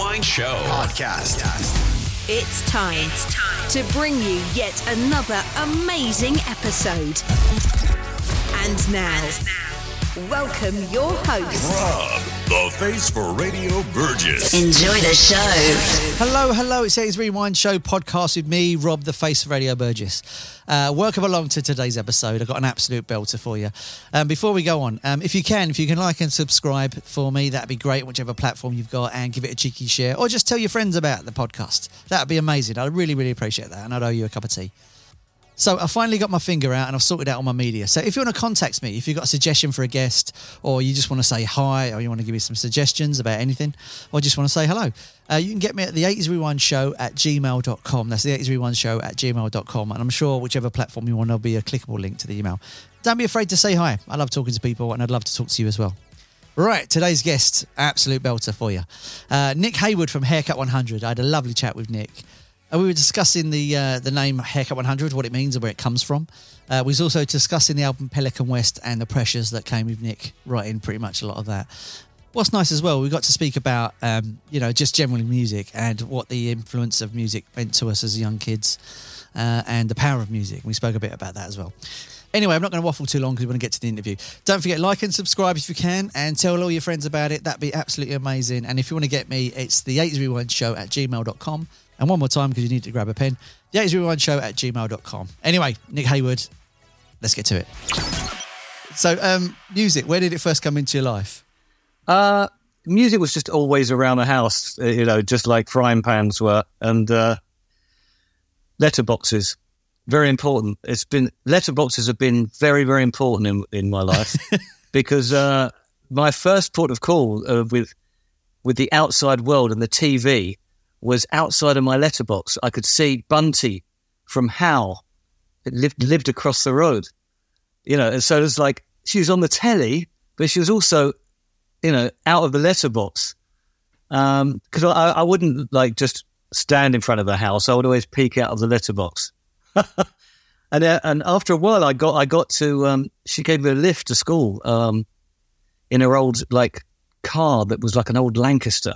80s Rewind Show podcast. It's time, to bring you yet another amazing episode. And now, welcome your host, Rob, the face for Radio Burgess. Enjoy the show. Hello, hello. It's A's Rewind Show podcast with me, Rob, the face of Radio Burgess. Uh, welcome along to today's episode. I've got an absolute belter for you. Um, before we go on, um, if you can, if you can like and subscribe for me, that'd be great, whichever platform you've got, and give it a cheeky share, or just tell your friends about the podcast. That'd be amazing. I'd really, really appreciate that, and I'd owe you a cup of tea. So I finally got my finger out and I've sorted out all my media. So if you want to contact me, if you've got a suggestion for a guest, or you just want to say hi, or you want to give me some suggestions about anything, or just want to say hello, uh, you can get me at the 80s Rewind Show at gmail.com. That's the 80s Rewind Show at gmail.com. And I'm sure whichever platform you want, there'll be a clickable link to the email. Don't be afraid to say hi. I love talking to people and I'd love to talk to you as well. Right, today's guest, absolute belter for you. Uh, Nick Heyward from Haircut 100. I had a lovely chat with Nick. Uh, we were discussing the uh, the name Haircut 100, what it means and where it comes from. Uh, we was also discussing the album Pelican West and the pressures that came with Nick writing pretty much a lot of that. What's nice as well, we got to speak about um, you know just generally music and what the influence of music meant to us as young kids uh, and the power of music. We spoke a bit about that as well. Anyway, I'm not going to waffle too long because we want to get to the interview. Don't forget, like and subscribe if you can, and tell all your friends about it. That'd be absolutely amazing. And if you want to get me, it's the 80s Rewind Show at gmail.com. And one more time, because you need to grab a pen, the 80s Rewind Show at gmail.com. Anyway, Nick Heyward, let's get to it. So, um, music, where did it first come into your life? Uh, music was just always around the house, uh, you know, just like frying pans were, and uh, letterboxes. Very important. It's been letterboxes have been very, very important in, in my life because uh, my first port of call uh, with with the outside world and the TV was outside of my letterbox. I could see Bunty from How it lived lived across the road, you know, and so it was like she was on the telly, but she was also you know, out of the letterbox. Um, cause I, I wouldn't like just stand in front of the house. I would always peek out of the letterbox. and, uh, and after a while, I got, I got to, um, she gave me a lift to school, um, in her old, like, car that was like an old Lancaster.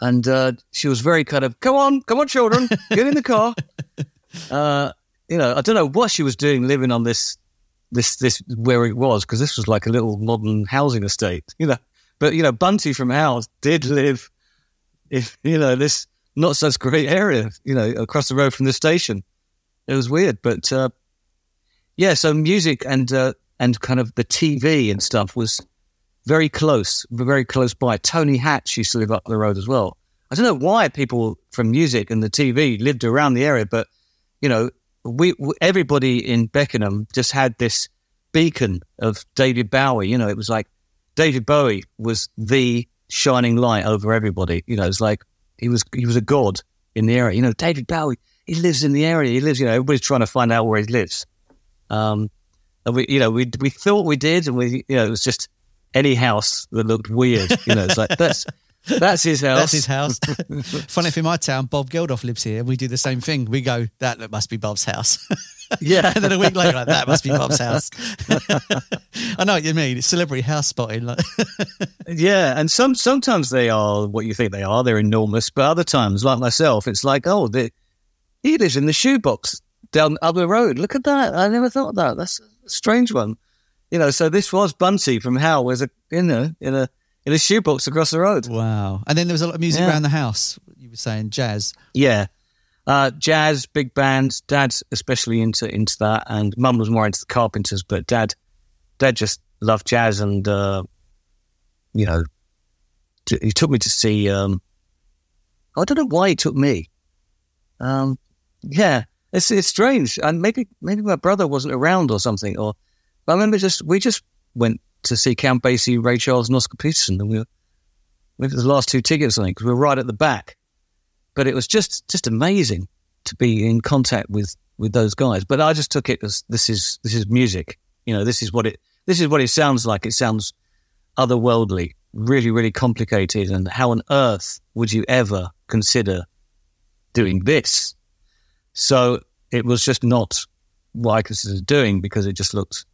And, uh, she was very kind of, come on, come on, children, get in the car. Uh, you know, I don't know what she was doing living on this this this where it was because this was like a little modern housing estate, you know. But you know, Bunty from House did live, if you know, this not such great area, you know, across the road from the station. It was weird, but uh, yeah. So music and uh, and kind of the TV and stuff was very close, very close by. Tony Hatch used to live up the road as well. I don't know why people from music and the TV lived around the area, but you know, we, we everybody in Beckenham just had this beacon of David Bowie. You know, it was like David Bowie was the shining light over everybody. You know, it's like he was he was a god in the area. You know, David Bowie, he lives in the area. He lives. You know, everybody's trying to find out where he lives. Um, and we, you know, we we thought we did, and we, you know, it was just any house that looked weird. You know, it's like that's. That's his house. That's his house. Funny if in my town, Bob Geldof lives here. We do the same thing. We go, that must be Bob's house. Yeah. and then a week later, like, that must be Bob's house. I know what you mean. It's celebrity house spotting. Like. yeah, and some sometimes they are what you think they are. They're enormous, but other times, like myself, it's like, oh, they, he lives in the shoebox down the other road. Look at that. I never thought of that. That's a strange one. You know, so this was Bunty from Hell was a you know in a in a shoebox across the road. Wow. And then there was a lot of music Yeah. around the house. You were saying jazz. Yeah. Uh, jazz, big bands, dad's especially into into that, and mum was more into the Carpenters, but dad, dad just loved jazz, and uh, you know, t- he took me to see. Um, I don't know why he took me. Um, yeah, it's it's strange, and maybe maybe my brother wasn't around or something, or I remember just we just went to see Count Basie, Ray Charles, and Oscar Peterson, and we were maybe the last two tickets, I think, because we were right at the back. But it was just just amazing to be in contact with with those guys. But I just took it as this is this is music. You know, this is what it this is what it sounds like. It sounds otherworldly, really, really complicated. And how on earth would you ever consider doing this? So it was just not what I considered doing because it just looked,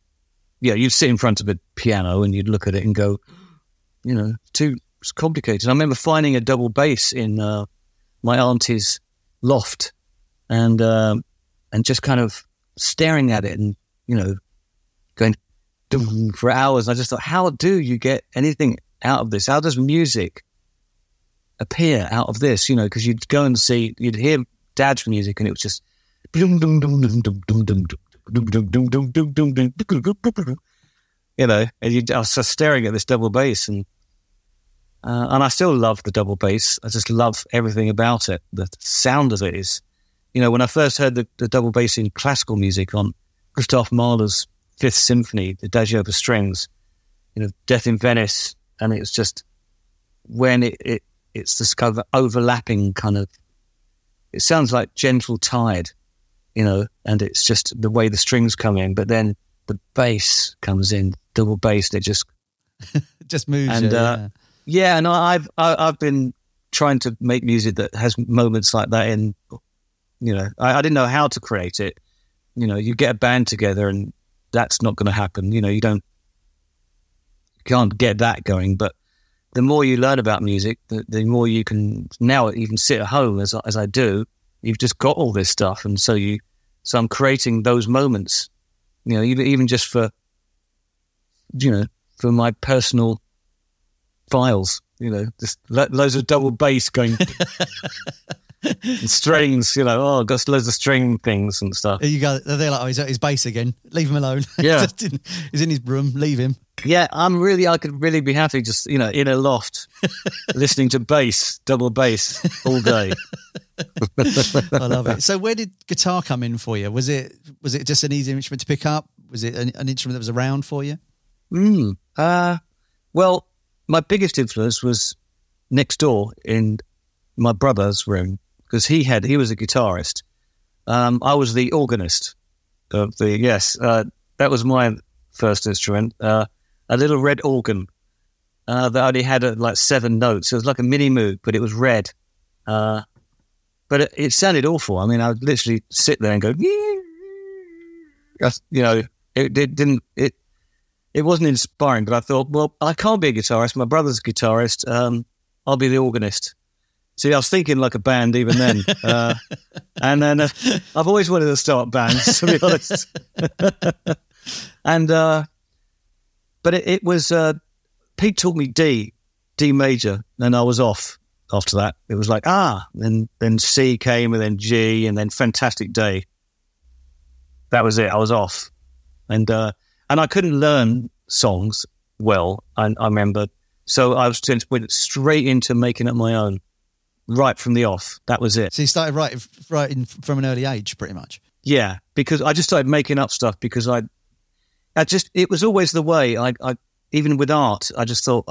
yeah, you'd sit in front of a piano and you'd look at it and go, you know, too complicated. I remember finding a double bass in uh, my auntie's loft and um, and just kind of staring at it and you know going for hours. I just thought, how do you get anything out of this? How does music appear out of this? You know, because you'd go and see, you'd hear dad's music, and it was just. You know, and you, I was just staring at this double bass, and uh, and I still love the double bass. I just love everything about it. The sound of it is, you know, when I first heard the, the double bass in classical music on Gustav Mahler's Fifth Symphony, the Adagio for strings, you know, Death in Venice, and it's just when it, it it's this kind of overlapping kind of. It sounds like gentle tide, you know, and it's just the way the strings come in, but then the bass comes in, double bass, and it just just moves. and you, uh, yeah, and I- I've I, I've been trying to make music that has moments like that. In you know, I, I didn't know how to create it. You know, you get a band together, and that's not going to happen. You know, you don't you can't get that going. But the more you learn about music, the, the more you can now even sit at home as as I do. You've just got all this stuff, and so you so I'm creating those moments. You know, even even just for you know for my personal files. You know, just lo- loads of double bass going, and strings. You know, oh, got loads of string things and stuff. you go. They're like, oh, he's at his bass again. Leave him alone. Yeah. He's in his room. Leave him. Yeah, I'm really. I could really be happy just you know in a loft, listening to bass, double bass all day. I love it. So, where did guitar come in for you? Was it was it just an easy instrument to pick up? Was it an, an instrument that was around for you? Mm. Uh, well, my biggest influence was next door in my brother's room because he had he was a guitarist. Um, I was the organist of the yes. Uh, that was my first instrument. Uh, a little red organ uh, that only had uh, like seven notes. It was like a mini moog, but it was red. But it, it sounded awful. I mean, I would literally sit there and go, you know, it, it didn't it it wasn't inspiring, but I thought, well, I can't be a guitarist. My brother's a guitarist. Um, I'll be the organist. See, I was thinking like a band even then. Uh, and then uh, I've always wanted to start bands, to be honest. and, uh, but it, it was, uh, Pete taught me D, D major, and I was off after that. It was like, ah, then, then C came and then G and then Fantastic Day. That was it. I was off. And, uh, and I couldn't learn songs well. I, I remember, so I was went straight into making up my own, right from the off. That was it. So you started writing, writing from an early age, pretty much. Yeah, because I just started making up stuff because I, I just it was always the way. I, I even with art, I just thought,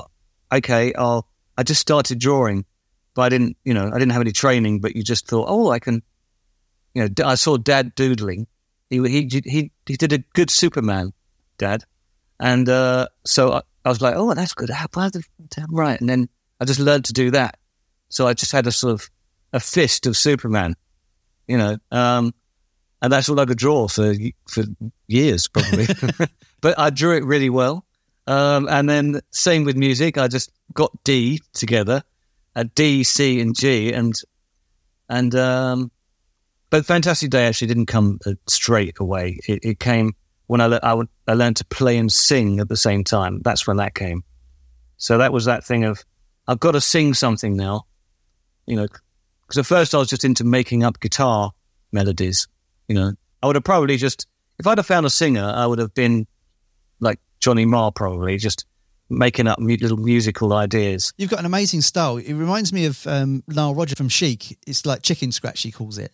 okay, I'll. I just started drawing, but I didn't, you know, I didn't have any training. But you just thought, oh, I can, you know, I saw Dad doodling. He he he he did a good Superman, Dad, and uh, so I, I was like, oh, that's good. How, how the, right, and then I just learned to do that. So I just had a sort of a fist of Superman, you know. Um, and that's all I could draw for for years, probably. but I drew it really well. Um, and then same with music, I just got D together, a D, C, and G, and and um, but Fantastic Day actually didn't come uh, straight away. It, it came when I, le- I would I learned to play and sing at the same time. That's when that came. So that was that thing of I've got to sing something now, you know, because at first I was just into making up guitar melodies. You know, I would have probably just, if I'd have found a singer, I would have been like Johnny Marr, probably just making up little musical ideas. You've got an amazing style. It reminds me of um, Nile Rodgers from Chic. It's like chicken scratch, he calls it.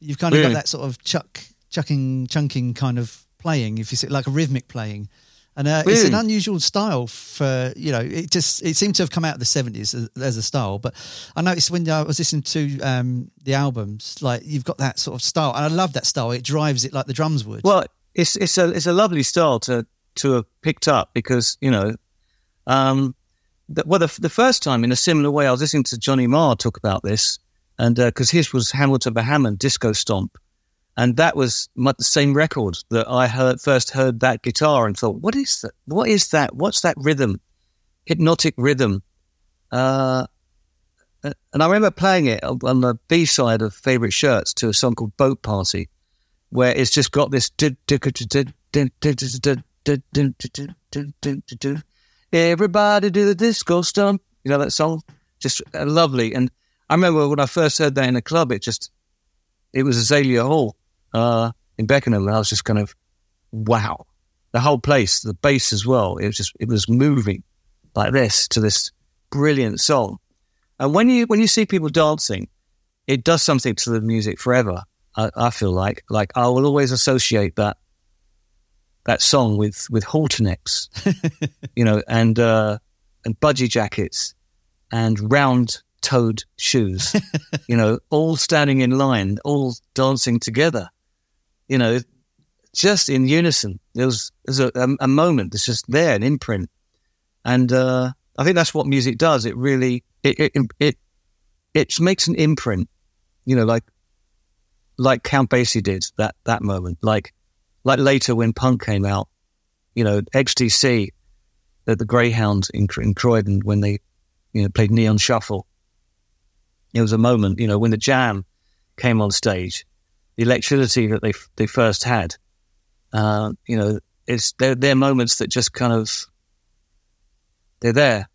You've kind of Really? got that sort of chuck, chucking, chunking kind of playing. If you see like a rhythmic playing. And uh, it's an unusual style for you know. It just it seemed to have come out of the seventies as, as a style. But I noticed when I was listening to um, the albums, like you've got that sort of style, and I love that style. It drives it like the drums would. Well, it's it's a it's a lovely style to to have picked up because you know, um, the, well, the, the first time in a similar way, I was listening to Johnny Marr talk about this, and because his was Hamilton Bohannon Disco Stomp, and that was mu- the same record that I heard first heard that guitar and thought, what is that? What is that? What's that rhythm? Hypnotic rhythm. Uh, and I remember playing it on the B side of Favorite Shirts to a song called Boat Party where it's just got this. Everybody do the disco stomp. You know that song? Just uh, lovely. And I remember when I first heard that in a club, it just, it was Azalea Hall uh, in Beckenham. And I was just kind of, wow. The whole place, the bass as well, it was just, it was moving like this to this brilliant song. And when you, when you see people dancing, it does something to the music forever. I, I feel like like I will always associate that that song with with halternecks, you know, and uh, and budgie jackets and round toed shoes, you know, all standing in line, all dancing together, you know, just in unison. There was there's a, a, a moment that's just there, an imprint, and uh, I think that's what music does. It really it it it, it makes an imprint, you know, like like Count Basie did that that moment, like like later when punk came out, you know, XTC at the Greyhound in, in Croydon when they you know played Neon Shuffle. It was a moment, you know, when the Jam came on stage, the electricity that they they first had, uh, you know, it's they're, they're moments that just kind of they're there,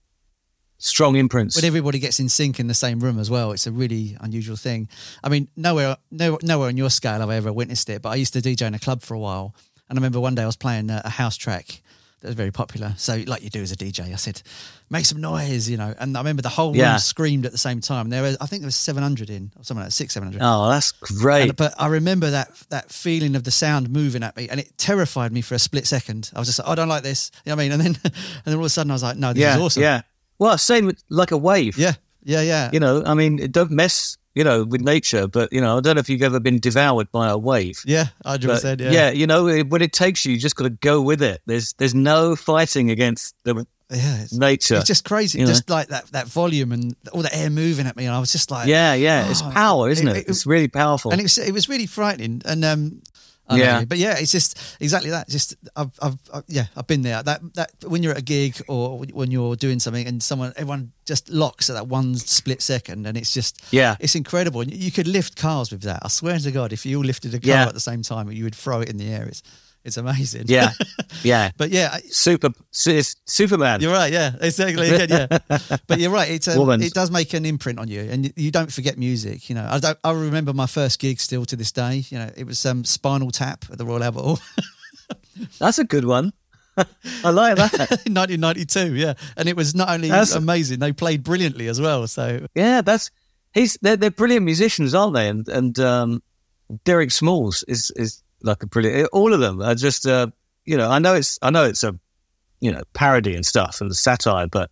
strong imprints. when everybody gets in sync in the same room as well, it's a really unusual thing. I mean, nowhere, no, nowhere on your scale have I ever witnessed it. But I used to DJ in a club for a while, and I remember one day I was playing a, a house track that was very popular. So, like you do as a DJ, I said, "Make some noise," you know. And I remember the whole room screamed at the same time. There was, I think there was seven hundred in, or something like that, six, seven hundred. Oh, that's great. And- but I remember that that feeling of the sound moving at me, and it terrified me for a split second. I was just like, oh, I don't like this. You know what I mean? And then, and then all of a sudden, I was like, No, this yeah, is awesome. yeah. Well, same with like a wave. yeah, yeah, yeah. You know, I mean, it don't mess, you know, with nature, but you know, I don't know if you've ever been devoured by a wave. yeah, hundred But, percent. yeah. yeah. you know, it- when it takes you, you just got to go with it. There's there's no fighting against the Yeah, it's, nature. it's just crazy. you know? Just like that that volume and all the air moving at me, and I was just like, yeah, yeah. It's Oh, power, isn't it? it- it- it's really powerful. and it was it was really frightening. And um, I Yeah. know, but yeah, it's just exactly that. Just I've, I've, i yeah, I've been there. That that when you're at a gig or when you're doing something and someone everyone just locks at that one split second, and it's just Yeah. it's incredible. And you could lift cars with that. I swear to God, if you all lifted a car Yeah. at the same time, you would throw it in the air. It's it's amazing. yeah, yeah. but yeah, Super, Superman. You're right, yeah, exactly. Yeah, yeah. but you're right. It's a, it does make an imprint on you, and you don't forget music. You know, I don't. I remember my first gig still to this day. You know, it was um, Spinal Tap at the Royal Albert That's a good one. I like that. in 1992. Yeah, and it was not only That's- amazing, they played brilliantly as well. So Yeah, that's he's they're, they're brilliant musicians, aren't they? And and um, Derek Smalls is is like a brilliant. All of them are just uh, you know I know it's I know it's a you know parody and stuff and satire, but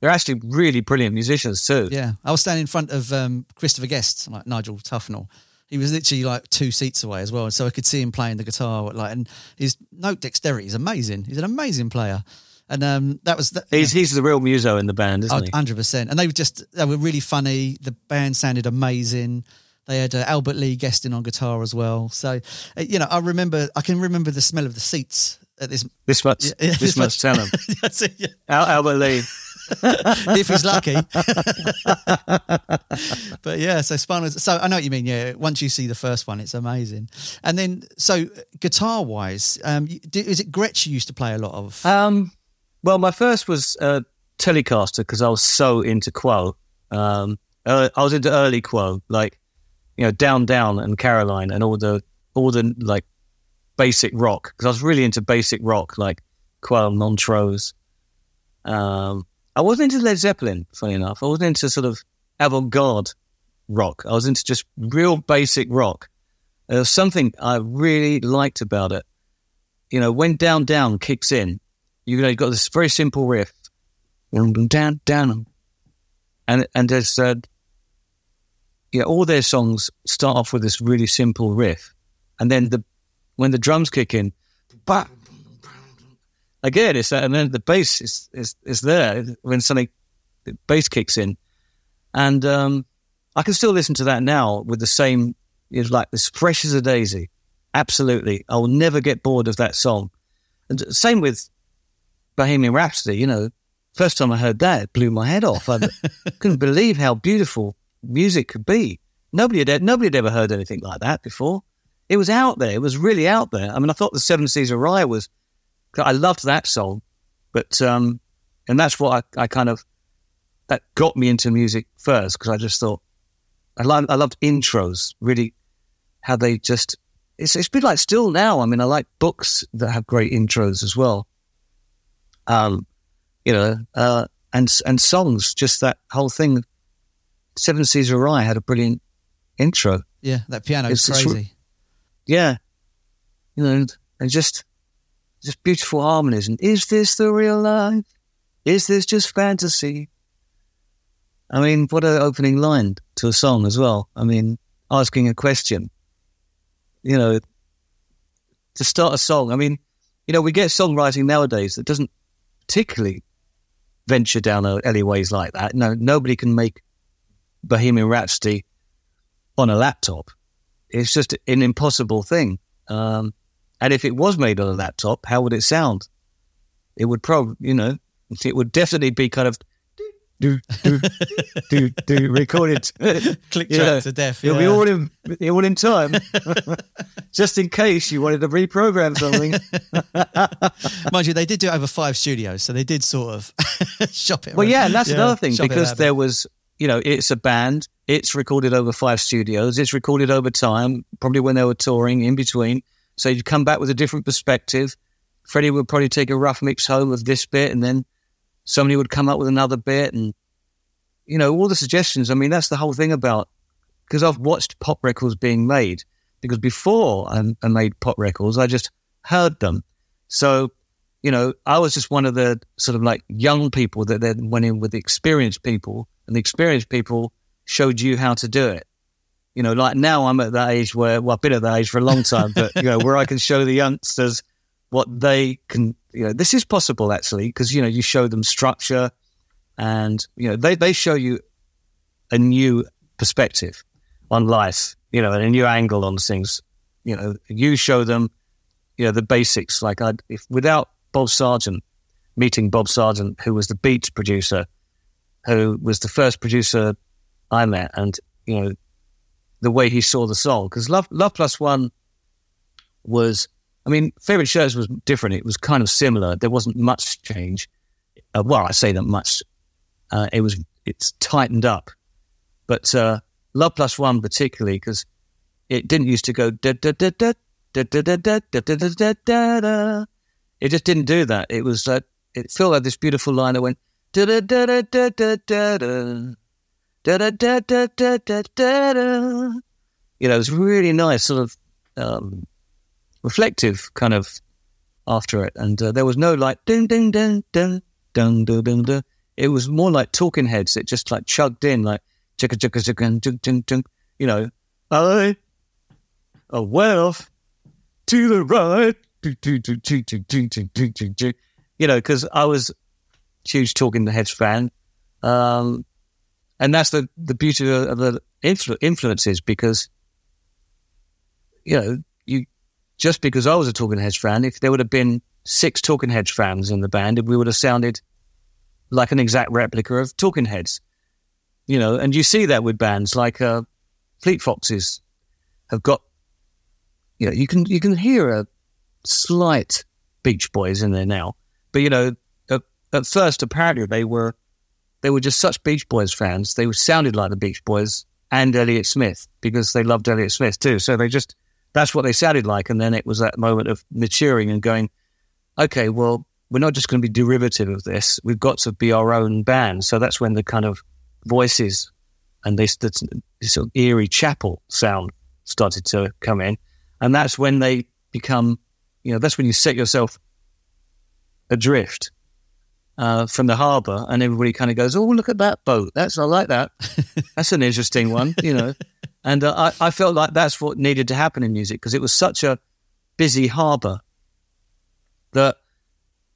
they're actually really brilliant musicians too. yeah, I was standing in front of um, Christopher Guest, like Nigel Tufnel. He was literally like two seats away as well, so I could see him playing the guitar. Like, and his note dexterity is amazing. He's an amazing player, and um, that was the, He's he's the real muso in the band, isn't he? Hundred percent, and they were just they were really funny. The band sounded amazing. They had uh, Albert Lee guesting on guitar as well. So, uh, you know, I remember I can remember the smell of the seats at this. This much, Yeah, yeah, this much. Tell him, That's it, yeah. Al- Albert Lee. if he's lucky. but yeah, so Spinal. So I know what you mean. Yeah, once you see the first one, it's amazing. And then, so guitar wise, um, is it Gretsch you used to play a lot of? Um, well, my first was uh, Telecaster because I was so into Quo. Um, uh, I was into early Quo, like you know, Down Down and Caroline and all the all the like basic rock because I was really into basic rock, like Quo, Montrose. Um, I wasn't into Led Zeppelin, funny enough. I wasn't into sort of avant-garde rock. I was into just real basic rock. There was something I really liked about it. you know, when down down kicks in, you know, you've got this very simple riff, down down, and and there's uh, yeah, all their songs start off with this really simple riff, and then the when the drums kick in, bah, again it's that, and then the bass is is, is there when something the bass kicks in, and um, I can still listen to that now with the same. It's like as fresh as a daisy. Absolutely, I will never get bored of that song. And same with Bohemian Rhapsody. You know, first time I heard that, it blew my head off. I couldn't believe how beautiful music could be. Nobody had nobody had ever heard anything like that before. It was out there. It was really out there. I mean, I thought the Seven Seas of Rhye was. I loved that song, but um, and that's what I, I kind of that got me into music first because I just thought I loved I loved intros really how they just it's it's been like still now. I mean, I like books that have great intros as well. Um, you know, uh, and and songs, just that whole thing. Seven Seas of Rhye had a brilliant intro. Yeah, that piano is crazy. Yeah, you know, and just just beautiful harmonies. And is this the real life? Is this just fantasy? I mean, what an opening line to a song as well. I mean, asking a question. You know, to start a song. I mean, you know, we get songwriting nowadays that doesn't particularly venture down alleyways like that. No, nobody can make Bohemian Rhapsody on a laptop. It's just an impossible thing. Um, and if it was made on a laptop, how would it sound? It would probably, you know, it would definitely be kind of do do do do recorded Click track to death. It'll be all in all in time, just in case you wanted to reprogram something. Mind you, they did do it over five studios, so they did sort of shop it. Well, around. yeah, and that's another thing shop because there was, you know, it's a band. It's recorded over five studios. It's recorded over time, probably when they were touring in between. So you come back with a different perspective. Freddie would probably take a rough mix home of this bit, and then somebody would come up with another bit, and you know, all the suggestions. I mean, that's the whole thing about because I've watched pop records being made. Because before I, I made pop records, I just heard them. So you know, I was just one of the sort of like young people that then went in with the experienced people, and the experienced people showed you how to do it. You know, like now I'm at that age where, well, I've been at that age for a long time, but, you know, where I can show the youngsters what they can, you know, this is possible actually, because, you know, you show them structure and, you know, they, they show you a new perspective on life, you know, and a new angle on things. You know, you show them, you know, the basics. Like I, if without Bob Sargent, meeting Bob Sargent, who was the Beats producer, who was the first producer I met, and you know, the way he saw the song, because Love Love Plus One was, I mean, favorite shows was different. It was kind of similar. There wasn't much change. Uh, well, I say that much. Uh, it was it's tightened up, but uh, Love Plus One particularly because it didn't used to go da da da da da da da da da da da da da. It just didn't do that. It was like it felt like this beautiful line that went da da da da da da da da da da da da da da da. You know, it was really nice, sort of um, reflective kind of after it, and uh, there was no like ding ding ding ding ding ding ding ding. It was more like talking heads that just like chugged in like chicka chicka chicka ding ding ding. You know, I went off to the right you know, because I was huge Talking Heads fan. Um, and that's the, the beauty of the influ- influences because, you know, you just because I was a Talking Heads fan, if there would have been six Talking Heads fans in the band, we would have sounded like an exact replica of Talking Heads. You know, and you see that with bands like uh, Fleet Foxes have got, you know, you can you can hear a slight Beach Boys in there now, but you know, at, at first apparently they were they were just such Beach Boys fans. They sounded like the Beach Boys and Elliott Smith because they loved Elliott Smith too. So they just that's what they sounded like. And then it was that moment of maturing and going, okay, well, we're not just going to be derivative of this. We've got to be our own band. So that's when the kind of voices and this, this, this sort of eerie chapel sound started to come in. And that's when they become you know, that's when you set yourself adrift uh, from the harbour, and everybody kind of goes, "Oh, look at that boat! That's I like that. that's an interesting one," you know. And uh, I, I felt like that's what needed to happen in music because it was such a busy harbour that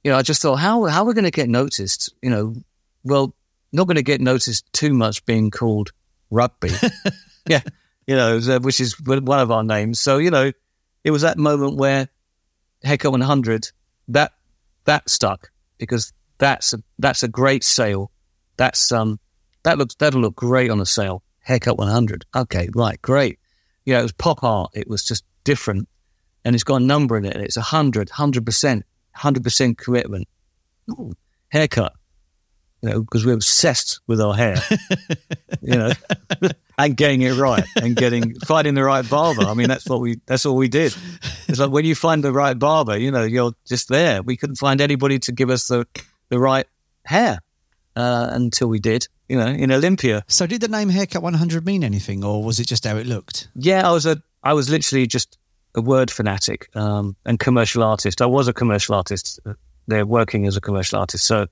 you know I just thought, how how are we going to get noticed? You know, well, not going to get noticed too much being called rugby. yeah, you know, which is one of our names. So you know, it was that moment where Haircut 100 that that stuck because that's a that's a great sale. That's um that looks that'll look great on a sail. Haircut 100. Okay, right, great. Know, it was pop art. It was just different, and it's got a number in it, and it's a hundred, hundred percent, hundred percent commitment. Ooh, haircut. You know, because we're obsessed with our hair. you know, and getting it right and getting finding the right barber. I mean, that's what we that's all we did. It's like when you find the right barber, you know, you're just there. We couldn't find anybody to give us the the right hair uh, until we did. You know, in Olympia. So, did the name Haircut 100 mean anything, or was it just how it looked? Yeah, I was a I was literally just a word fanatic um, and commercial artist. I was a commercial artist. uh, They're working as a commercial artist, so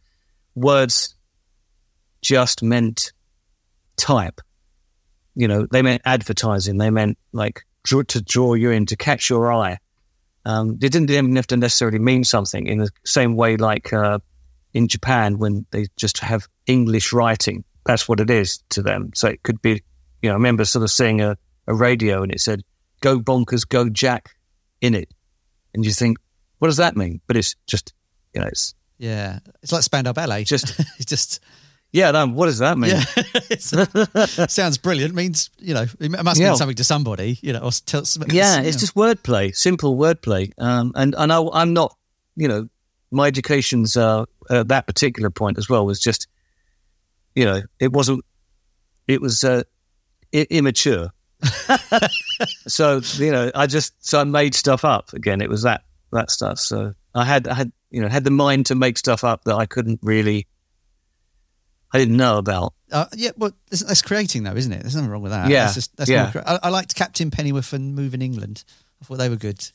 words just meant type. You know, they meant advertising. They meant like draw, to draw you in, to catch your eye. Um, it didn't even have to necessarily mean something in the same way like uh, in Japan when they just have English writing. That's what it is to them. So it could be, you know, I remember sort of seeing a, a radio and it said, go bonkers, go Jack in it. And you think, what does that mean? But it's just, you know, it's, Yeah, it's like Spandau Ballet. Just- it's just yeah, no, what does that mean? yeah, sounds brilliant. Means you know, it must mean Yeah. something to somebody. You know, or tell, Yeah, it's just wordplay, simple wordplay. Um, and and I, I'm not, you know, my education's uh, at that particular point as well was just, you know, it wasn't, it was uh, I- immature. so you know, I just so I made stuff up again. It was that that stuff. So I had I had you know had the mind to make stuff up that I couldn't really, I didn't know about. Uh, yeah, well, that's, creating though, isn't it? There's nothing wrong with that. Yeah, that's just, that's yeah. I, I liked Captain Pennyworth and Moving England. I thought they were good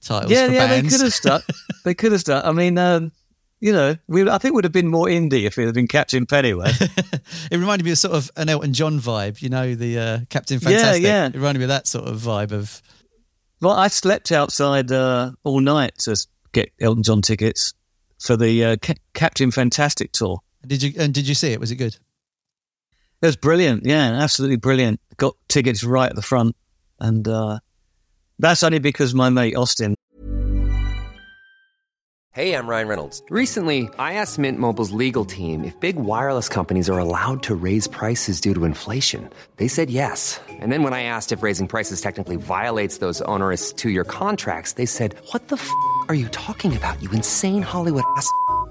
titles yeah, for yeah, bands. they could have stuck. they could have stuck. I mean, um, you know, we I think would have been more indie if it had been Captain Pennyworth. it reminded me of sort of an Elton John vibe. You know, the uh, Captain Fantastic. yeah. It reminded me of that sort of vibe of. well, I slept outside uh, all night to get Elton John tickets for the uh, Ca- Captain Fantastic tour. Did you and did you see it? Was it good? It was brilliant. Yeah, absolutely brilliant. Got tickets right at the front, and uh, that's only because my mate Austin Hey, I'm Ryan Reynolds. Recently, I asked Mint Mobile's legal team if big wireless companies are allowed to raise prices due to inflation. They said yes. And then when I asked if raising prices technically violates those onerous two year contracts, they said, What the f are you talking about, you insane Hollywood ass?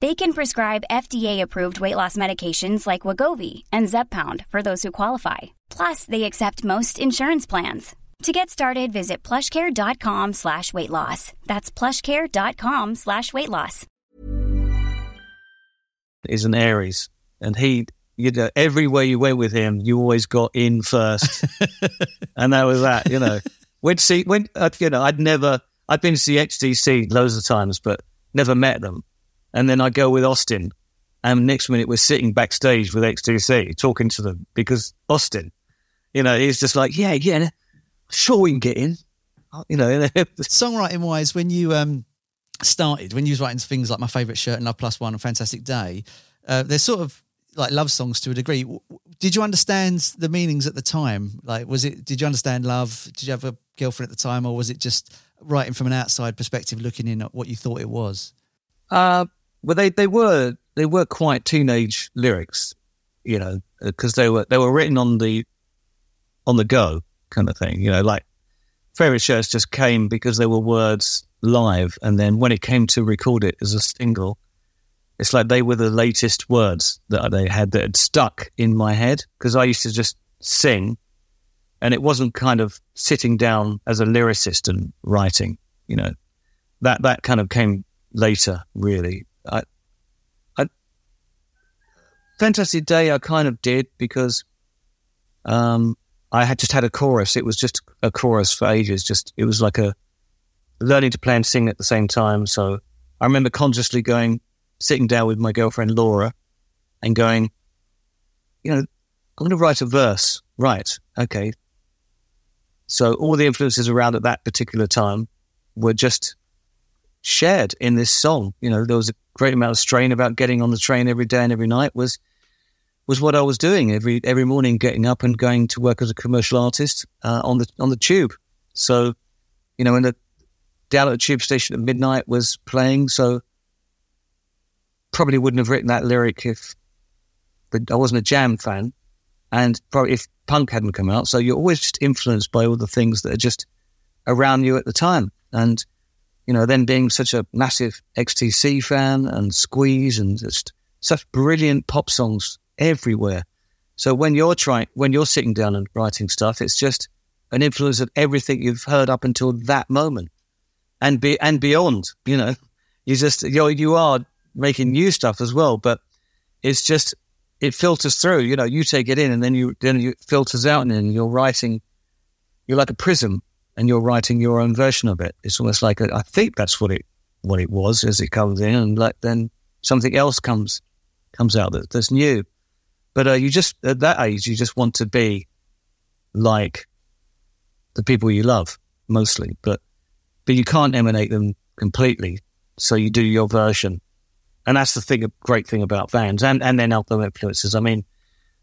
They can prescribe FDA-approved weight loss medications like Wegovy and Zepbound for those who qualify. Plus, they accept most insurance plans. To get started, visit plushcare.com slash weight loss. That's plushcare.com slash weight loss. is an Aries, and he, you know, everywhere you went with him, you always got in first, and that was that. You know, went to see when uh, you know I'd never I'd been to see XTC loads of times, but never met them, and then I go with Austin, and next minute we're sitting backstage with XTC talking to them because Austin, you know, he's just like, yeah, yeah, sure we can get in, you know. Songwriting wise, when you um started, when you was writing things like my favorite shirt and Love Plus One and Fantastic Day, uh, they're sort of like love songs to a degree. W- w- Did you understand the meanings at the time? Like, was it? Did you understand love? Did you have a girlfriend at the time, or was it just writing from an outside perspective, looking in at what you thought it was? Uh, well, they, they were they were quite teenage lyrics, you know, because they were they were written on the on the go kind of thing, you know, like favorite shirts just came because there were words live, and then when it came to record it as a single, it's like they were the latest words that they had that had stuck in my head because I used to just sing, and it wasn't kind of sitting down as a lyricist and writing. You know, that that kind of came later. Really, I, I, Fantastic Day, I kind of did because um, I had just had a chorus. It was just a chorus for ages. Just it was like a learning to play and sing at the same time. So I remember consciously going, sitting down with my girlfriend Laura, and going, you know, I'm going to write a verse. Right, okay. So all the influences around at that particular time were just shared in this song. You know, there was a great amount of strain about getting on the train every day and every night was was what I was doing every every morning, getting up and going to work as a commercial artist uh, on the on the tube. So, you know, when the down at the tube station at midnight was playing, so probably wouldn't have written that lyric if I wasn't a Jam fan, and probably if punk hadn't come out. So you're always just influenced by all the things that are just around you at the time, and you know, then being such a massive XTC fan and Squeeze and just such brilliant pop songs everywhere. So when you're trying, when you're sitting down and writing stuff, it's just an influence of everything you've heard up until that moment, and be and beyond. You know, you just you're, you are making new stuff as well, but it's just it filters through. You know, you take it in, and then you then it filters out, and then you're writing. You're like a prism, and you're writing your own version of it. It's almost like a, I think that's what it what it was as it comes in, and like then something else comes comes out that, that's new. But uh, you just at that age, you just want to be like the people you love mostly, but but you can't emanate them completely. So you do your version, and that's the thing, a great thing about bands and and then album influences. I mean,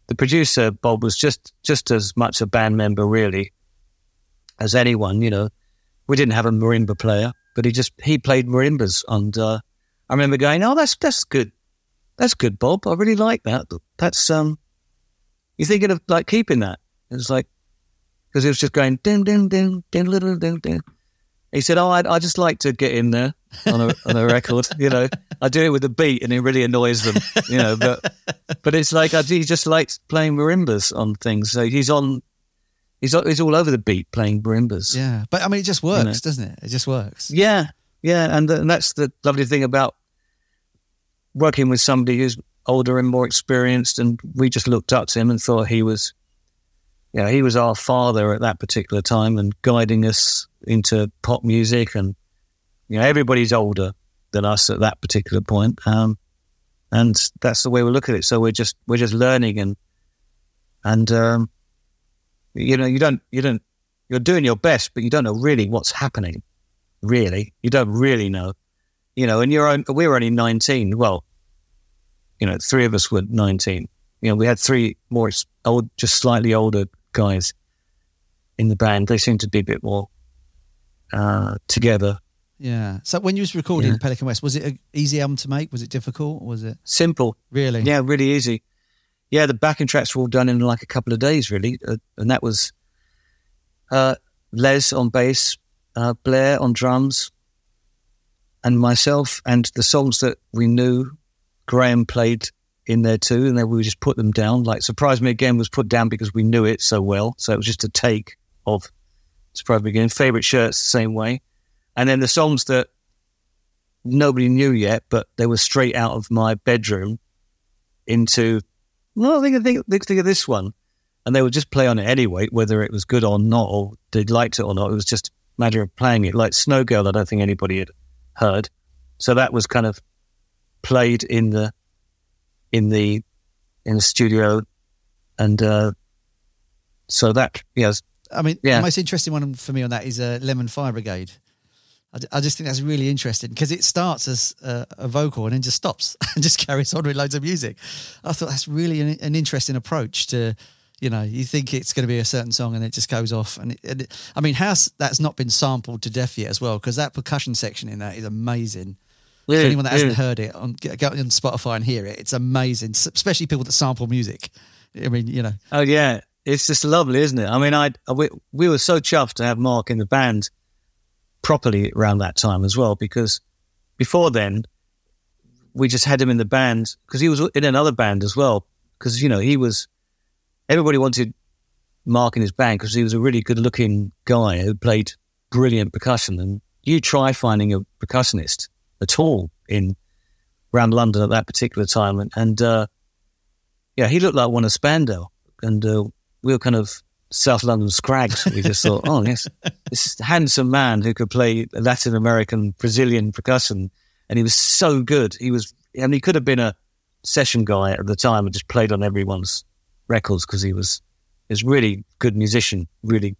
the producer Bob was just just as much a band member really as anyone. You know, we didn't have a marimba player, but he just he played marimbas, and uh, I remember going, "Oh, that's that's good that's good, Bob. I really like that. That's um, you're thinking of like keeping that. It's like because it was just going ding ding ding ding ding ding ding. He said, "Oh, I I just like to get in there on a on a record. You know, I do it with a beat, and it really annoys them. You know, but but it's like I, he just likes playing marimbas on things. So he's on." He's, he's all over the beat playing marimbas. Yeah, but I mean, it just works, you know? doesn't it? It just works. Yeah, yeah, and, and that's the lovely thing about working with somebody who's older and more experienced, and we just looked up to him and thought he was, yeah, he was our father at that particular time and guiding us into pop music. And you know, everybody's older than us at that particular point, um, and that's the way we look at it. So we're just we're just learning and and um, you know, you don't you don't you're doing your best, but you don't know really what's happening. Really, you don't really know you know, and you're on, we were only 19. Well, you know, three of us were 19. You know, we had three more old, just slightly older guys in the band. They seemed to be a bit more uh, together. Yeah. So when you was recording yeah. Pelican West, was it an easy album to make? Was it difficult? was it simple? Really? Yeah, really easy. Yeah, the backing tracks were all done in like a couple of days, really, uh, and that was uh, Les on bass, uh, Blair on drums, and myself and the songs that we knew Graham played in there too, and then we just put them down. Like Surprise Me Again was put down because we knew it so well. So it was just a take of Surprise Me Again. Favorite Shirts, the same way. And then the songs that nobody knew yet, but they were straight out of my bedroom into, well, think, I think, think, think of this one. And they would just play on it anyway, whether it was good or not, or they liked it or not. It was just a matter of playing it. Like Snow Girl, I don't think anybody had heard. So that was kind of played in the in the in the studio, and uh, so that yes. I mean, yeah. the most interesting one for me on that is uh, Lemon Fire Brigade. I, I just think that's really interesting because it starts as a, a, vocal and then just stops and just carries on with loads of music. I thought that's really an, an interesting approach to you know, you think it's going to be a certain song and it just goes off. And, it, and it, I mean, how that's not been sampled to death yet as well, because that percussion section in that is amazing. Yeah, For anyone that hasn't yeah. heard it, on, go on Spotify and hear it. It's amazing, especially people that sample music. I mean, you know. Oh yeah, it's just lovely, isn't it? I mean, I we, we were so chuffed to have Mark in the band properly around that time as well, because before then, we just had him in the band because he was in another band as well. Because you know he was, everybody wanted Mark in his band because he was a really good-looking guy who played brilliant percussion. And you try finding a percussionist at all in around London at that particular time, and, and uh, yeah, he looked like one of Spandau, and uh, we were kind of South London scrags. We just thought, oh yes, this handsome man who could play Latin American, Brazilian percussion, and he was so good. He was, I mean, he could have been a session guy at the time and just played on everyone's records because he was, was really good musician, really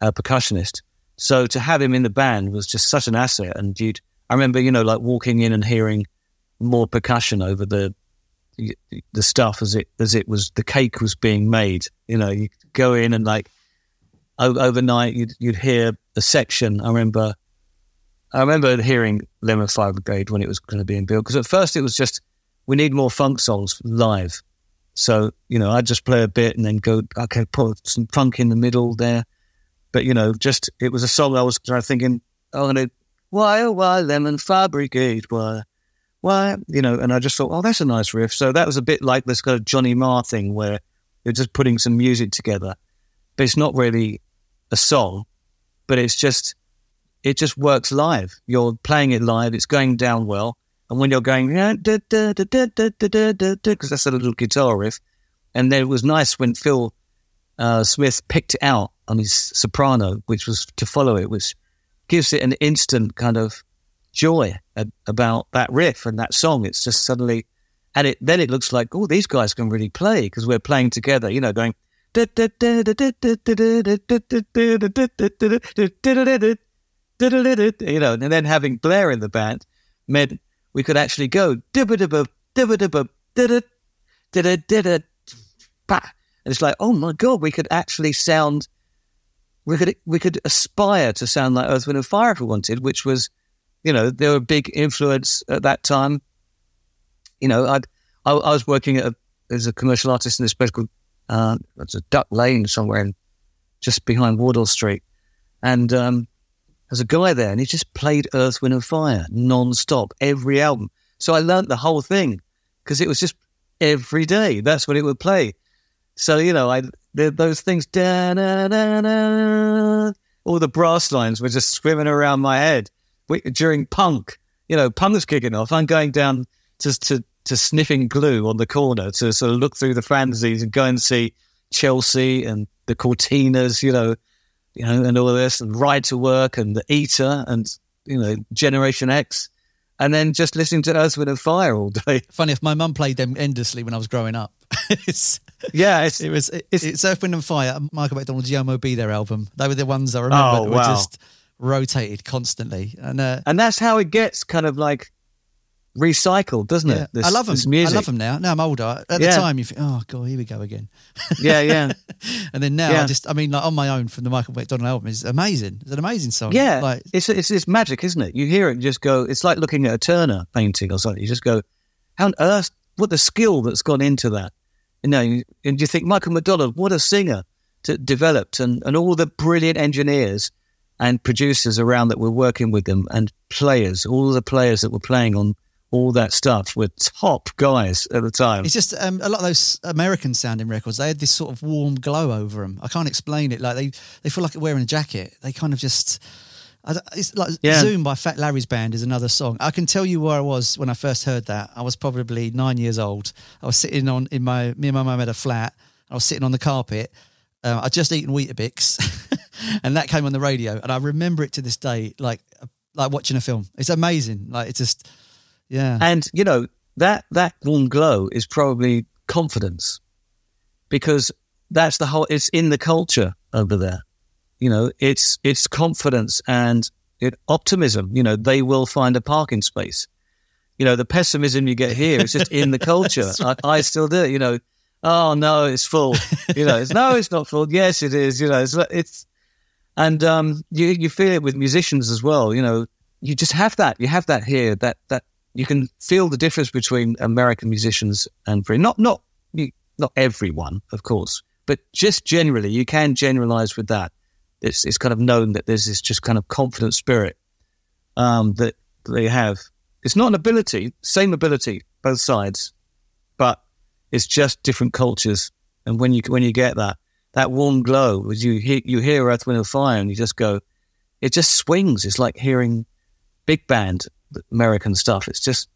uh, percussionist. So to have him in the band was just such an asset. And you'd, I remember, you know, like walking in and hearing more percussion over the the stuff as it as it was the cake was being made. You know, you go in and like overnight you'd you'd hear a section. I remember, I remember hearing Lemon Fire Brigade when it was going to be in built because at first it was just we need more funk songs live. So you know, I'd just play a bit and then go okay, put some funk in the middle there. But you know, just it was a song I was kind of thinking, oh, I'm gonna why oh why Lemon Fire Brigade why why, you know, and I just thought, oh, that's a nice riff. So that was a bit like this kind of Johnny Marr thing where you're just putting some music together, but it's not really a song, but it's just, it just works live. You're playing it live, it's going down well. And when you're going, because that's a little guitar riff. And then it was nice when Phil uh, Smith picked it out on his soprano, which was to follow it, which gives it an instant kind of joy about that riff and that song. It's just suddenly, and it then it looks like, oh, these guys can really play because we're playing together, you know, going. You know, and then having Blair in the band meant we could actually go and it's like, oh my god, we could actually sound, we could we could aspire to sound like Earth, Wind and Fire if we wanted, which was you know, they were a big influence at that time. You know, I'd, I, I was working a, as a commercial artist in this place called uh, it's a Duck Lane somewhere in, just behind Wardour Street, and um, there's a guy there, and he just played Earth, Wind and Fire non-stop every album. So I learned the whole thing because it was just every day. That's what it would play. So you know, I those things, da, da, da, da, all the brass lines were just swimming around my head during punk, you know, punk's kicking off. I'm going down to, to, to sniffing glue on the corner to sort of look through the fanzines and go and see Chelsea and the Cortinas, you know, you know, and all of this, and Ride to Work and the Eater and you know Generation X, and then just listening to Earth, Wind and Fire all day. Funny if my mum played them endlessly when I was growing up. it's, yeah, it's, it was it's, it's Earth, Wind and Fire. Michael McDonald's Yah Mo B There album. They were the ones I remember. Oh, wow. Were just rotated constantly, and uh, and that's how it gets kind of like recycled, doesn't yeah. it? This, I love them. I love them now. Now I'm older. At yeah. the time, you think, oh god, here we go again. yeah, yeah. and then now, yeah. I just, I mean, like on my own from the Michael McDonald album is amazing. It's an amazing song. Yeah, like it's it's it's magic, isn't it? You hear it and just go. It's like looking at a Turner painting or something. You just go, how on earth? What the skill that's gone into that? You know, and you think Michael McDonald, what a singer to, developed, and and all the brilliant engineers and producers around that were working with them and players, all the players that were playing on all that stuff were top guys at the time. It's just um, a lot of those American sounding records. They had this sort of warm glow over them. I can't explain it. Like they, they feel like wearing a jacket. They kind of just. It's like yeah. Zoom by Fat Larry's band is another song. I can tell you where I was when I first heard that. I was probably nine years old. I was sitting on in my me and my mum had a flat. I was sitting on the carpet. Uh, I'd just eaten Weetabix. and that came on the radio, and I remember it to this day, like like watching a film. It's amazing. Like it's just, yeah. And you know that that warm glow is probably confidence, because that's the whole. It's in the culture over there. You know, it's it's confidence and it, optimism. You know, they will find a parking space. You know, the pessimism you get here is just in the culture. I, I still do. You know, oh no, it's full. You know, it's no, it's not full. Yes, it is. You know, it's it's and um, you you feel it with musicians as well. You know, you just have that. You have that here. That that you can feel the difference between American musicians and. Not not not everyone, of course, but just generally, you can generalize with that. it's it's kind of known that there's this just kind of confident spirit um, that they have. It's not an ability, same ability, both sides, but it's just different cultures. And when you when you get that that warm glow, as you hear, you hear Earth, Wind and Fire, and you just go, it just swings. It's like hearing big band American stuff. It's just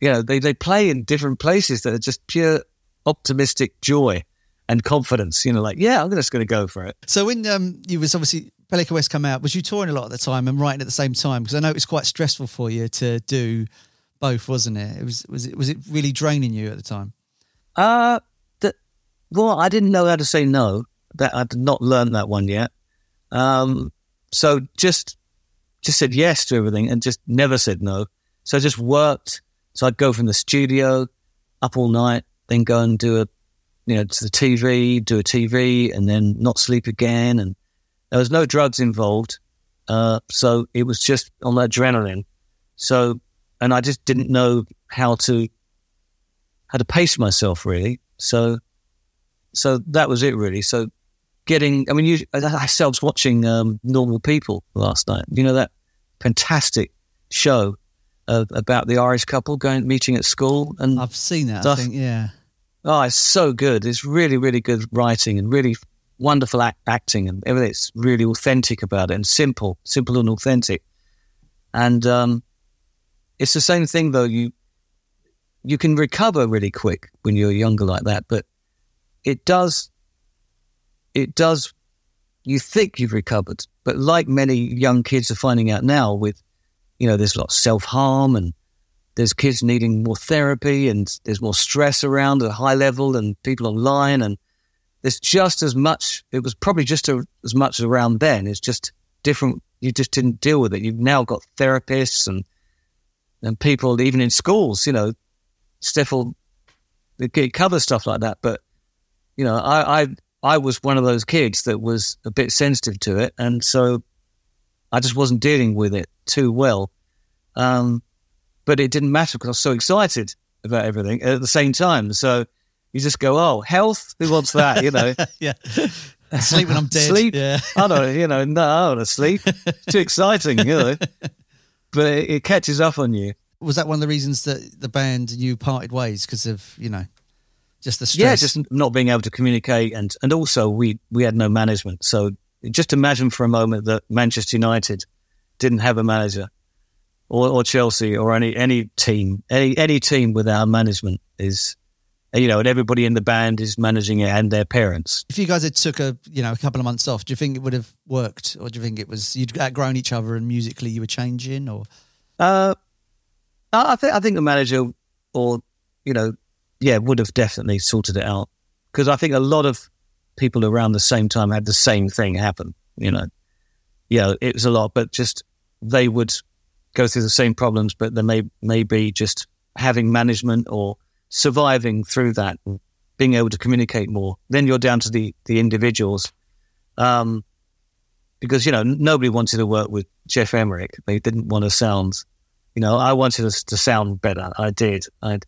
you know they they play in different places that are just pure optimistic joy and confidence. You know, like yeah, I'm just going to go for it. So when um, you was obviously Pelican West come out, was you touring a lot at the time and writing at the same time? Because I know it was quite stressful for you to do both, wasn't it? It was was it was it really draining you at the time? Uh the, well, I didn't know how to say no. That I'd not learned that one yet. Um, so just just said yes to everything and just never said no. So I just worked. So I'd go from the studio up all night, then go and do a you know, to the TV, do a TV, and then not sleep again. And there was no drugs involved. Uh, so it was just on the adrenaline. So, and I just didn't know how to, how to pace myself really. So, so that was it really. So getting, I mean, you, was watching, um, Normal People last night. You know, that fantastic show uh, about the Irish couple going, meeting at school. And I've seen that. stuff. I think, yeah. Oh, it's so good. It's really, really good writing and really wonderful act- acting and everything. It's really authentic about it and simple, simple and authentic. And um, it's the same thing though. You you can recover really quick when you're younger like that, but it does it does. You think you've recovered, but like many young kids are finding out now, with you know, there's a lot of self harm and there's kids needing more therapy and there's more stress around at a high level and people online and there's just as much it was probably just a, as much around then. It's just different. You just didn't deal with it. You've now got therapists and and people even in schools you know stuff will they cover stuff like that. But you know I, I i was one of those kids that was a bit sensitive to it and so i just wasn't dealing with it too well um but it didn't matter because I was so excited about everything at the same time. So you just go, oh, health, who wants that? You know, yeah. Sleep when I'm dead. sleep. Yeah. I don't, you know, no, I don't want to sleep. It's too exciting, you know. But it, it catches up on you. Was that one of the reasons that the band and you parted ways because of you know just the stress? Yeah, just not being able to communicate, and and also we we had no management. So just imagine for a moment that Manchester United didn't have a manager, or, or Chelsea, or any any team, any any team without management is, you know, and everybody in the band is managing it, and their parents. If you guys had took a you know a couple of months off, do you think it would have worked, or do you think it was you'd outgrown each other and musically you were changing, or Uh, I I think I think the manager, or you know, yeah, would have definitely sorted it out because I think a lot of people around the same time had the same thing happen. You know, yeah, it was a lot, but just they would go through the same problems, but they may maybe just having management or surviving through that, being able to communicate more. Then you're down to the the individuals, um, because you know nobody wanted to work with Geoff Emerick. They didn't want to sound, you know, I wanted us to sound better. I did. I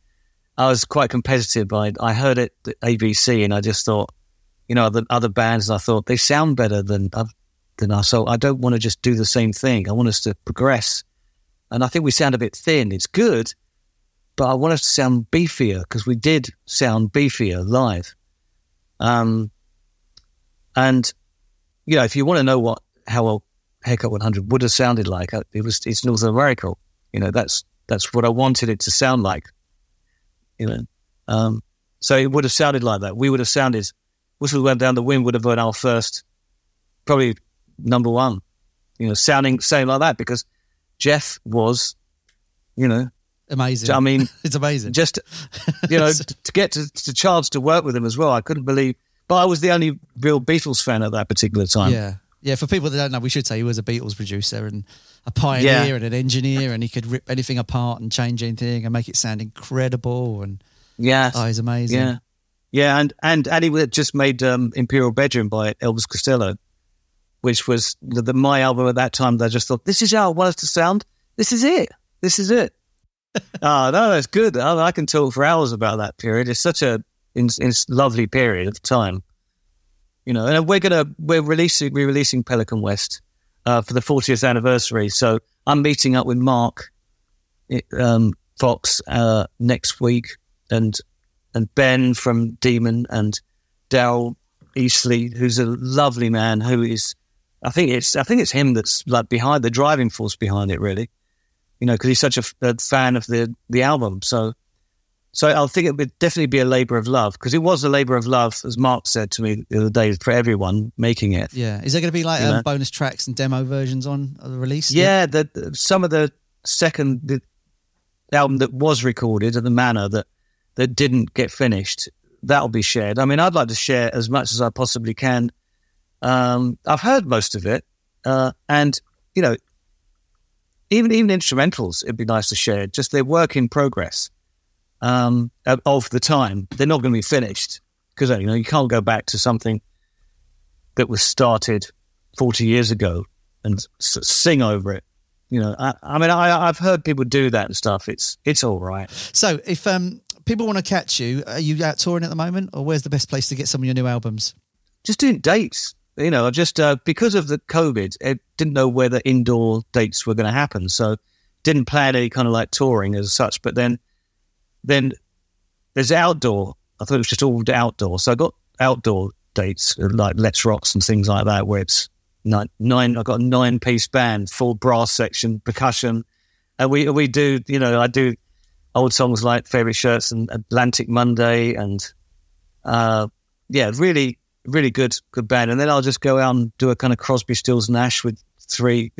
I was quite competitive. I I heard it ABC, and I just thought, you know, the other bands, and I thought they sound better than than us. So I don't want to just do the same thing. I want us to progress. And I think we sound a bit thin. It's good, but I want us to sound beefier because we did sound beefier live. Um, and you know, if you want to know what how a Haircut 100 would have sounded like, uh, it was it's North of a Miracle. You know, that's that's what I wanted it to sound like. You know, um, so it would have sounded like that. We would have sounded. Whistle went down the wind would have been our first, probably number one. You know, sounding saying like that because Geoff was, you know, amazing. I mean, it's amazing. Just you know, to, get to, to chance to work with him as well. I couldn't believe. But I was the only real Beatles fan at that particular time. Yeah. Yeah, for people that don't know, we should say he was a Beatles producer and a pioneer Yeah. and an engineer, and he could rip anything apart and change anything and make it sound incredible. And Yeah. oh, he's amazing. Yeah. Yeah, and and and he just made um, Imperial Bedroom by Elvis Costello, which was the, the, my album at that time. That I just thought, this is how I want us to sound. This is it. This is it. oh no, that's good. I, I can talk for hours about that period. It's such a in, in lovely period of time. You know, and we're gonna we're releasing we're releasing Pelican West uh, for the 40th anniversary. So I'm meeting up with Mark um, Fox uh, next week, and and Ben from Demon, and Daryl Easlea, who's a lovely man, who is I think it's I think it's him that's like behind the driving force behind it, really. You know, because he's such a, a fan of the the album. So so I think it would definitely be a labour of love because it was a labour of love, as Mark said to me the other day, for everyone making it. Yeah. Is there going to be like um, bonus tracks and demo versions on the release? Yeah, the, the, some of the second the album that was recorded at the manor that that didn't get finished that'll be shared. I mean, I'd like to share as much as I possibly can. Um, I've heard most of it, uh, and you know, even even instrumentals, it'd be nice to share. Just their work in progress um, of the time. They're not going to be finished because you know you can't go back to something that was started forty years ago and sing over it. You know, I, I mean, I, have heard people do that and stuff. It's it's all right. So, if um, people want to catch you, are you out touring at the moment, or where's the best place to get some of your new albums? Just doing dates. You know, just uh, because of the COVID, I didn't know whether indoor dates were going to happen, so didn't plan any kind of like touring as such. But then then there's outdoor. I thought it was just all outdoor. So I got outdoor dates like Let's Rocks and things like that, where it's nine. nine I got a nine piece band, full brass section, percussion, and we we do. You know, I do old songs like Favorite Shirts and Atlantic Monday, and uh, yeah, really really good good band. And then I'll just go out and do a kind of Crosby, Stills, Nash with three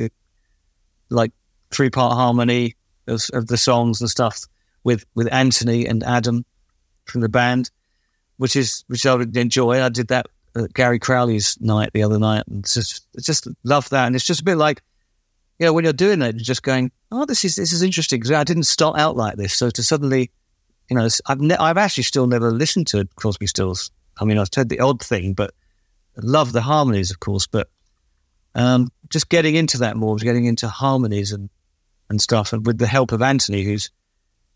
like three part harmony of, of the songs and stuff with with Anthony and Adam from the band, which is which I would enjoy. I did that at Gary Crowley's night the other night, and just just love that. And it's just a bit like, you know, when you're doing it, you're just going, "Oh, this is this is interesting." I didn't start out like this, so to suddenly, you know, I've ne- I've actually still never listened to Crosby Stills. I mean, I've heard the odd thing, but love the harmonies, of course. But um, just getting into that more, getting into harmonies and and stuff, and with the help of Anthony, who's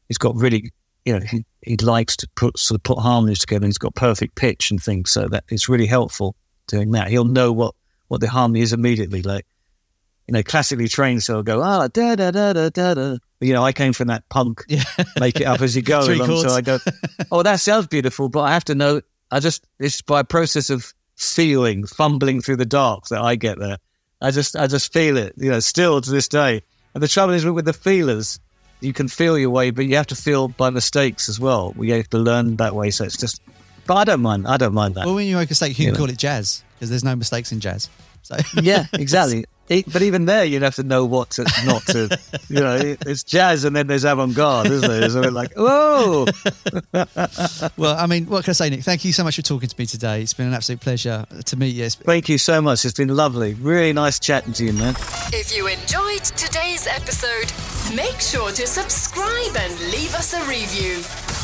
he's got really, you know, he, he likes to put sort of put harmonies together. and He's got perfect pitch and things, so that it's really helpful doing that. He'll know what what the harmony is immediately. Like, you know, classically trained, so he'll go ah da da da da da da. You know, I came from that punk, yeah. make it up as you go along. So I go, oh, that sounds beautiful, but I have to know. I just it's by a process of feeling, fumbling through the dark that I get there. I just I just feel it, you know, still to this day. And the trouble is with the feelers, you can feel your way, but you have to feel by mistakes as well. We have to learn that way. So it's just, but I don't mind. I don't mind that. Well, when you make a mistake, you, you can know. call it jazz because there's no mistakes in jazz. So yeah, exactly. But even there, you'd have to know what to not to. You know, it's jazz, and then there's avant-garde, isn't there? So like, whoa. well, I mean, what can I say, Nick? Thank you so much for talking to me today. It's been an absolute pleasure to meet you. Thank you so much. It's been lovely. Really nice chatting to you, man. If you enjoyed today's episode, make sure to subscribe and leave us a review.